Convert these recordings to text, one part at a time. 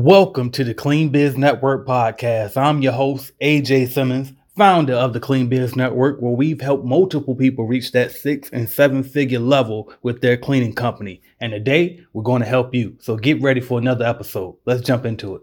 Welcome to the Clean Biz Network podcast. I'm your host, AJ Simmons, founder of the Clean Biz Network, where we've helped multiple people reach that six and seven figure level with their cleaning company. And today, we're going to help you. So get ready for another episode. Let's jump into it.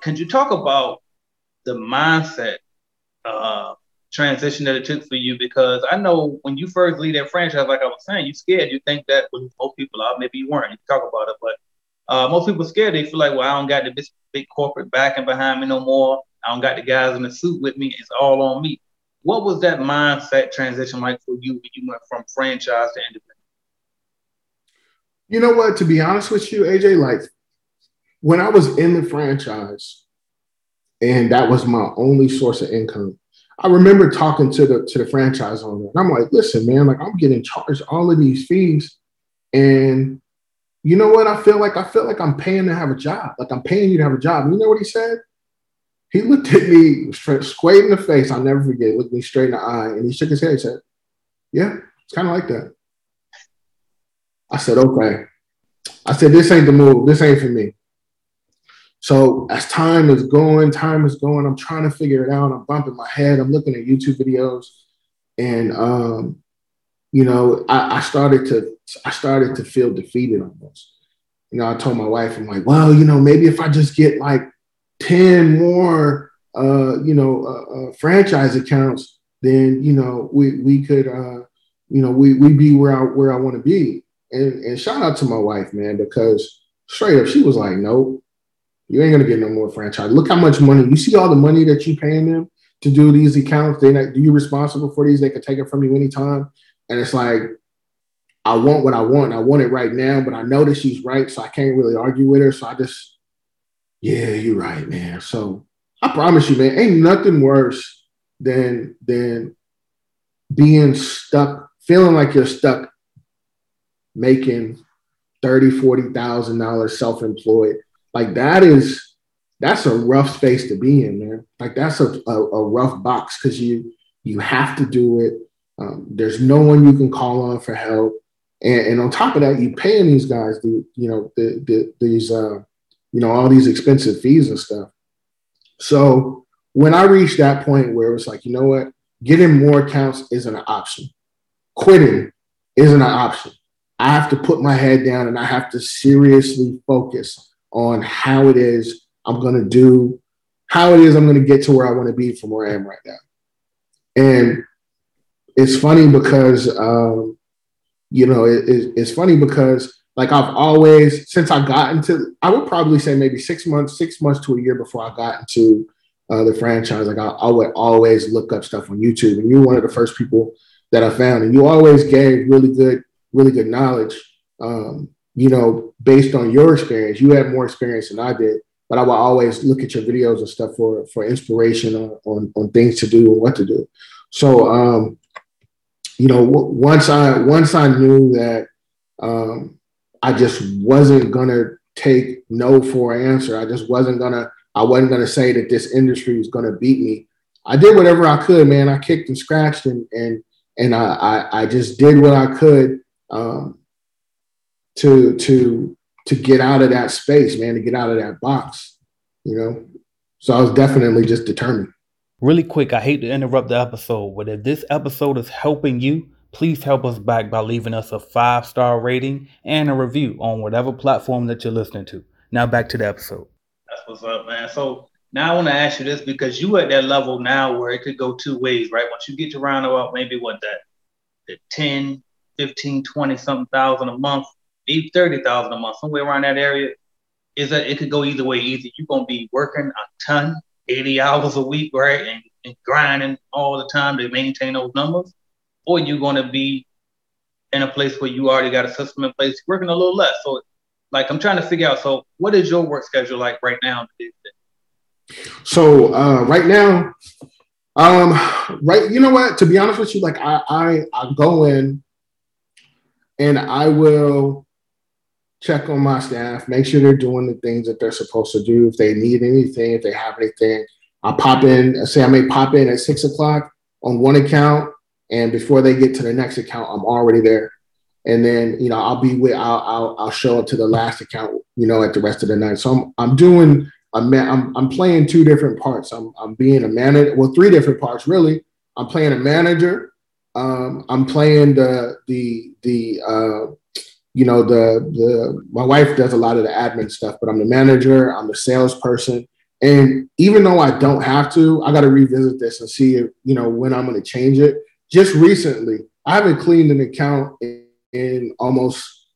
Can you talk about the mindset uh, transition that it took for you? Because I know when you first lead that franchise, like I was saying, you're scared. You think that most people are, maybe you weren't. You talk about it, but uh, most people scared. They feel like, well, I don't got the big, big corporate backing behind me no more. I don't got the guys in the suit with me. It's all on me. What was that mindset transition like for you when you went from franchise to independent? You know what? To be honest with you, AJ, like when I was in the franchise, and that was my only source of income. I remember talking to the to the franchise owner, and I'm like, "Listen, man, like I'm getting charged all of these fees, and you know what? I feel like I feel like I'm paying to have a job. Like I'm paying you to have a job." And you know what he said? He looked at me straight, in the face. I'll never forget. Looked me straight in the eye, and he shook his head. He said, "Yeah, it's kind of like that." I said, "Okay." I said, "This ain't the move. This ain't for me." So as time is going, time is going, I'm trying to figure it out. I'm bumping my head. I'm looking at YouTube videos, and um, you know, I, I started to I started to feel defeated almost. You know, I told my wife, I'm like, well, you know, maybe if I just get like 10 more, uh, you know, uh, uh, franchise accounts, then you know, we we could, uh, you know, we we be where I where I want to be. And and shout out to my wife, man, because straight up, she was like, nope you ain't gonna get no more franchise. Look how much money you see all the money that you paying them to do these accounts. They not, do you responsible for these. They could take it from you anytime. And it's like, I want what I want. I want it right now, but I know that she's right, so I can't really argue with her. So I just, yeah, you're right, man. So I promise you, man, ain't nothing worse than than being stuck, feeling like you're stuck making thirty, forty thousand dollars self-employed like that is that's a rough space to be in, man. Like that's a, a, a rough box because you you have to do it. Um, there's no one you can call on for help, and, and on top of that, you paying these guys the you know the, the these uh, you know all these expensive fees and stuff. So when I reached that point where it was like, you know what, getting more accounts isn't an option. Quitting isn't an option. I have to put my head down and I have to seriously focus on how it is I'm going to do, how it is I'm going to get to where I want to be from where I am right now. And it's funny because, um, you know, it, it, it's funny because like I've always, since I got into, I would probably say maybe six months, six months to a year before I got into uh, the franchise, like I, I would always look up stuff on YouTube. And you're one of the first people that I found. And you always gave really good, really good knowledge. Um, you know, based on your experience, you had more experience than I did, but I will always look at your videos and stuff for for inspiration on on, on things to do and what to do. So, um, you know, w- once I once I knew that um, I just wasn't gonna take no for an answer. I just wasn't gonna. I wasn't gonna say that this industry is gonna beat me. I did whatever I could, man. I kicked and scratched and and and I I, I just did what I could. Um, to to to get out of that space, man, to get out of that box, you know. So I was definitely just determined. Really quick, I hate to interrupt the episode, but if this episode is helping you, please help us back by leaving us a five star rating and a review on whatever platform that you're listening to. Now back to the episode. That's what's up, man. So now I want to ask you this because you at that level now where it could go two ways, right? Once you get to round about maybe what that the 10, 15, 20 something thousand a month, maybe thirty thousand a month, somewhere around that area. Is that it could go either way. Either you're gonna be working a ton, eighty hours a week, right, and, and grinding all the time to maintain those numbers, or you're gonna be in a place where you already got a system in place, working a little less. So, like, I'm trying to figure out. So, what is your work schedule like right now? So, uh, right now, um, right, you know what? To be honest with you, like, I I, I go in and I will check on my staff, make sure they're doing the things that they're supposed to do. If they need anything, if they have anything, I pop in, say I may pop in at six o'clock on one account, and before they get to the next account, I'm already there. And then you know I'll be with I'll I'll, I'll show up to the last account you know at the rest of the night. So I'm I'm doing I'm I'm, I'm playing two different parts. I'm I'm being a manager. Well, three different parts really. I'm playing a manager. Um, I'm playing the the the uh, you know the the my wife does a lot of the admin stuff, but I'm the manager. I'm the salesperson. And even though I don't have to, I got to revisit this and see, if, you know, when I'm going to change it. Just recently, I haven't cleaned an account in, in almost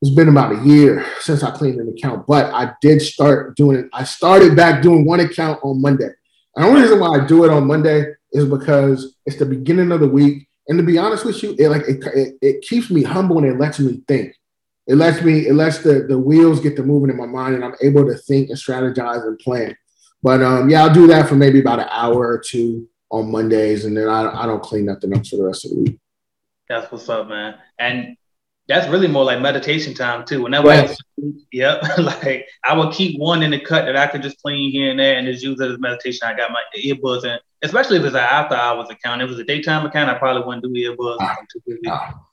it's been about a year since I cleaned an account, but I did start doing it. I started back doing one account on Monday. And the only reason why I do it on Monday is because it's the beginning of the week. And to be honest with you, it like it, it, it keeps me humble and it lets me think. It lets me, it lets the, the wheels get to moving in my mind and I'm able to think and strategize and plan. But um, yeah, I'll do that for maybe about an hour or two on Mondays, and then I, I don't clean nothing up for the rest of the week. That's what's up, man. And that's really more like meditation time too. Whenever yes. I, yep, like I would keep one in the cut that I could just clean here and there and just use it as meditation. I got my earbuds in, especially if it's an after hours account. If it was a daytime account, I probably wouldn't do earbuds. I'm too busy,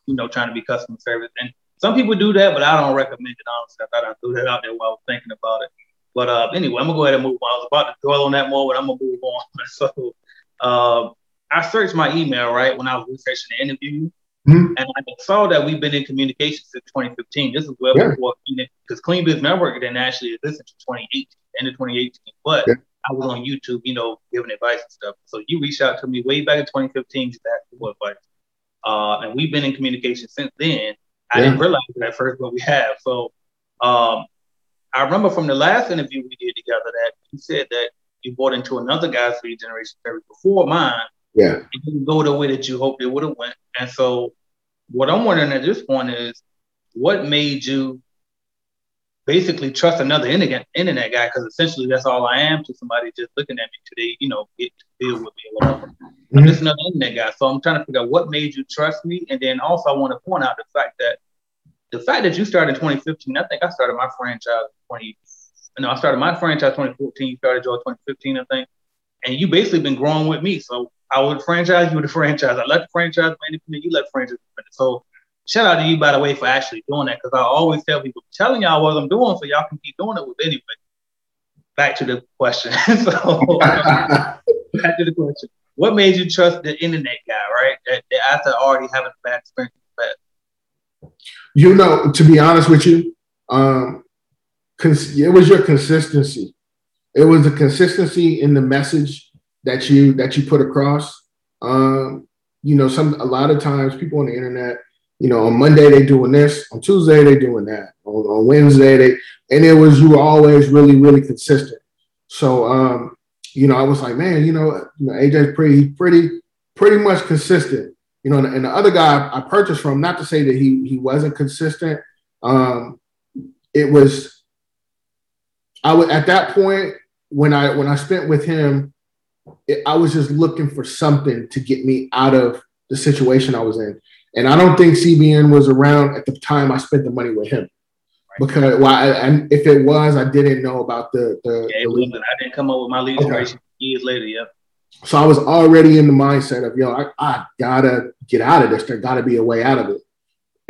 you know, trying to be customer service. And some people do that, but I don't recommend it honestly. I thought I threw that out there while I was thinking about it. But uh, anyway, I'm gonna go ahead and move on. I was about to dwell on that more, but I'm gonna move on. so uh, I searched my email right when I was researching the interview, mm-hmm. and I saw that we've been in communication since 2015. This is well yeah. before because Clean Biz Network didn't actually exist until 2018, end of 2018. But yeah. I was on YouTube, you know, giving advice and stuff. So you reached out to me way back in 2015 to ask for advice, uh, and we've been in communication since then. I didn't realize it at first, but we have. So um, I remember from the last interview we did together that you said that you bought into another guy's lead generation service before mine. Yeah. It didn't go the way that you hoped it would have went. And so what I'm wondering at this point is what made you basically trust another internet, internet guy? Because essentially that's all I am to somebody just looking at me today, you know, get to deal with me or whatever. Mm-hmm. I'm just another internet guy. So I'm trying to figure out what made you trust me. And then also I want to point out the fact that the fact that you started in 2015, I think I started my franchise 20, no, I started my franchise 2014, you started yours 2015, I think. And you basically been growing with me. So I would franchise, you would the franchise. I let the franchise independent, you let franchise. So shout out to you, by the way, for actually doing that. Cause I always tell people, telling y'all what I'm doing so y'all can keep doing it with anyway. Back to the question. so back to the question. What made you trust the internet guy, right? That, that after already having a bad experience you know, to be honest with you, um, cons- it was your consistency. It was the consistency in the message that you that you put across. Um, you know, some a lot of times people on the internet, you know, on Monday they doing this, on Tuesday they doing that, on, on Wednesday they, and it was you were always really really consistent. So, um, you know, I was like, man, you know, you know, AJ's pretty pretty pretty much consistent you know, and the other guy I purchased from, not to say that he he wasn't consistent. Um, it was I would at that point when I when I spent with him, it, I was just looking for something to get me out of the situation I was in. And I don't think CBN was around at the time I spent the money with him. Because well, I, and if it was, I didn't know about the the. Yeah, the I didn't come up with my lead okay. years later. Yep. So I was already in the mindset of, yo, I, I gotta get out of this. There gotta be a way out of it.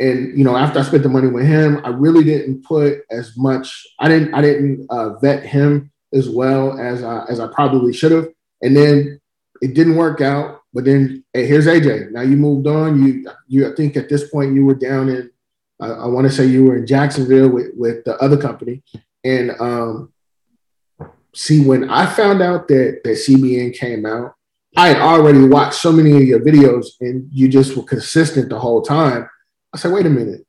And you know, after I spent the money with him, I really didn't put as much. I didn't. I didn't uh, vet him as well as I, as I probably should have. And then it didn't work out. But then hey, here's AJ. Now you moved on. You you I think at this point you were down in. Uh, I want to say you were in Jacksonville with with the other company, and um, see, when I found out that that CBN came out, I had already watched so many of your videos, and you just were consistent the whole time. I said, wait a minute.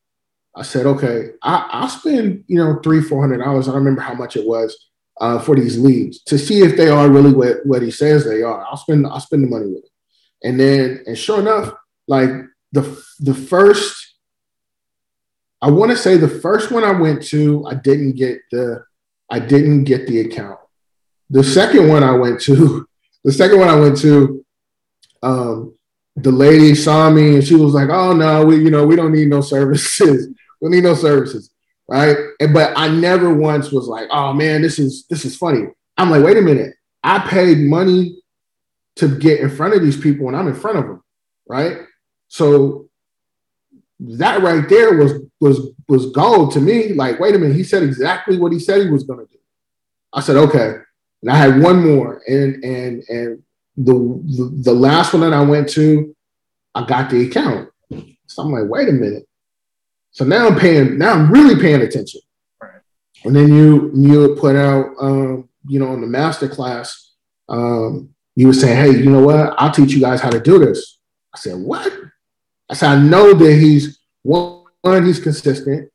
I said, okay, I, will spend you know three, four hundred dollars. I don't remember how much it was uh, for these leads to see if they are really what, what he says they are. I'll spend I'll spend the money with it. And then, and sure enough, like the the first, I want to say the first one I went to, I didn't get the I didn't get the account. The second one I went to, the second one I went to, um, the lady saw me and she was like, "Oh no, we you know we don't need no services. we need no services." Right? And, but I never once was like, "Oh man, this is this is funny." I'm like, "Wait a minute." I paid money to get in front of these people and I'm in front of them, right? So that right there was was was gold to me. Like, wait a minute, he said exactly what he said he was gonna do. I said, okay. And I had one more, and and and the, the the last one that I went to, I got the account. So I'm like, wait a minute. So now I'm paying. Now I'm really paying attention. Right. And then you you put out, um, you know, in the master class, um, you were saying, hey, you know what? I'll teach you guys how to do this. I said, what? I said, I know that he's one, he's consistent.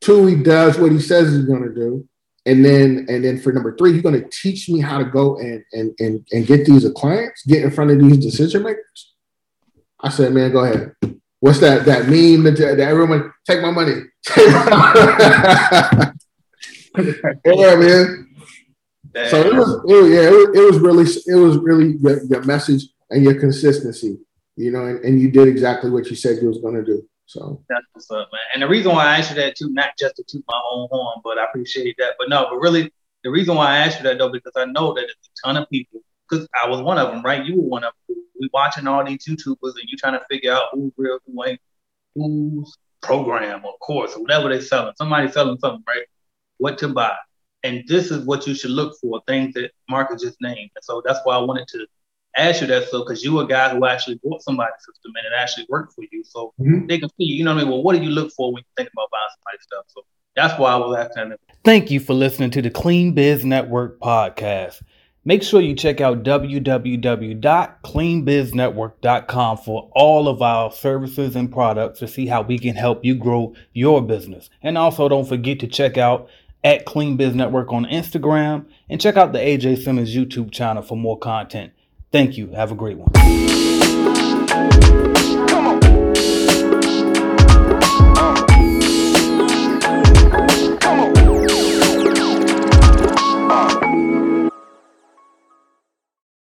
Two, he does what he says he's to do and then and then for number three, going to teach me how to go and and and and get these clients, get in front of these decision makers. I said, man, go ahead. What's that that meme that, that everyone take my money? yeah, man. So it was, it, yeah, it, it, was really, it was really your, your, message and your consistency, you know, and, and you did exactly what you said you was going to do. So that's what's up, man. And the reason why I asked you that too, not just to toot my own horn, but I appreciate that. But no, but really, the reason why I asked you that though, because I know that there's a ton of people. Because I was one of them, right? You were one of them. We watching all these YouTubers, and you trying to figure out who's real, who ain't, who's program or course or whatever they're selling. Somebody selling something, right? What to buy, and this is what you should look for. Things that Marcus just named. And so that's why I wanted to ask you that so because you are a guy who actually bought somebody's system and it actually worked for you. So mm-hmm. they can see, you know what I mean? Well, what do you look for when you think about buying somebody's stuff? So that's why I was asking. Thank you for listening to the Clean Biz Network podcast. Make sure you check out www.cleanbiznetwork.com for all of our services and products to see how we can help you grow your business. And also don't forget to check out at Clean Biz Network on Instagram, and check out the AJ Simmons YouTube channel for more content. Thank you. Have a great one.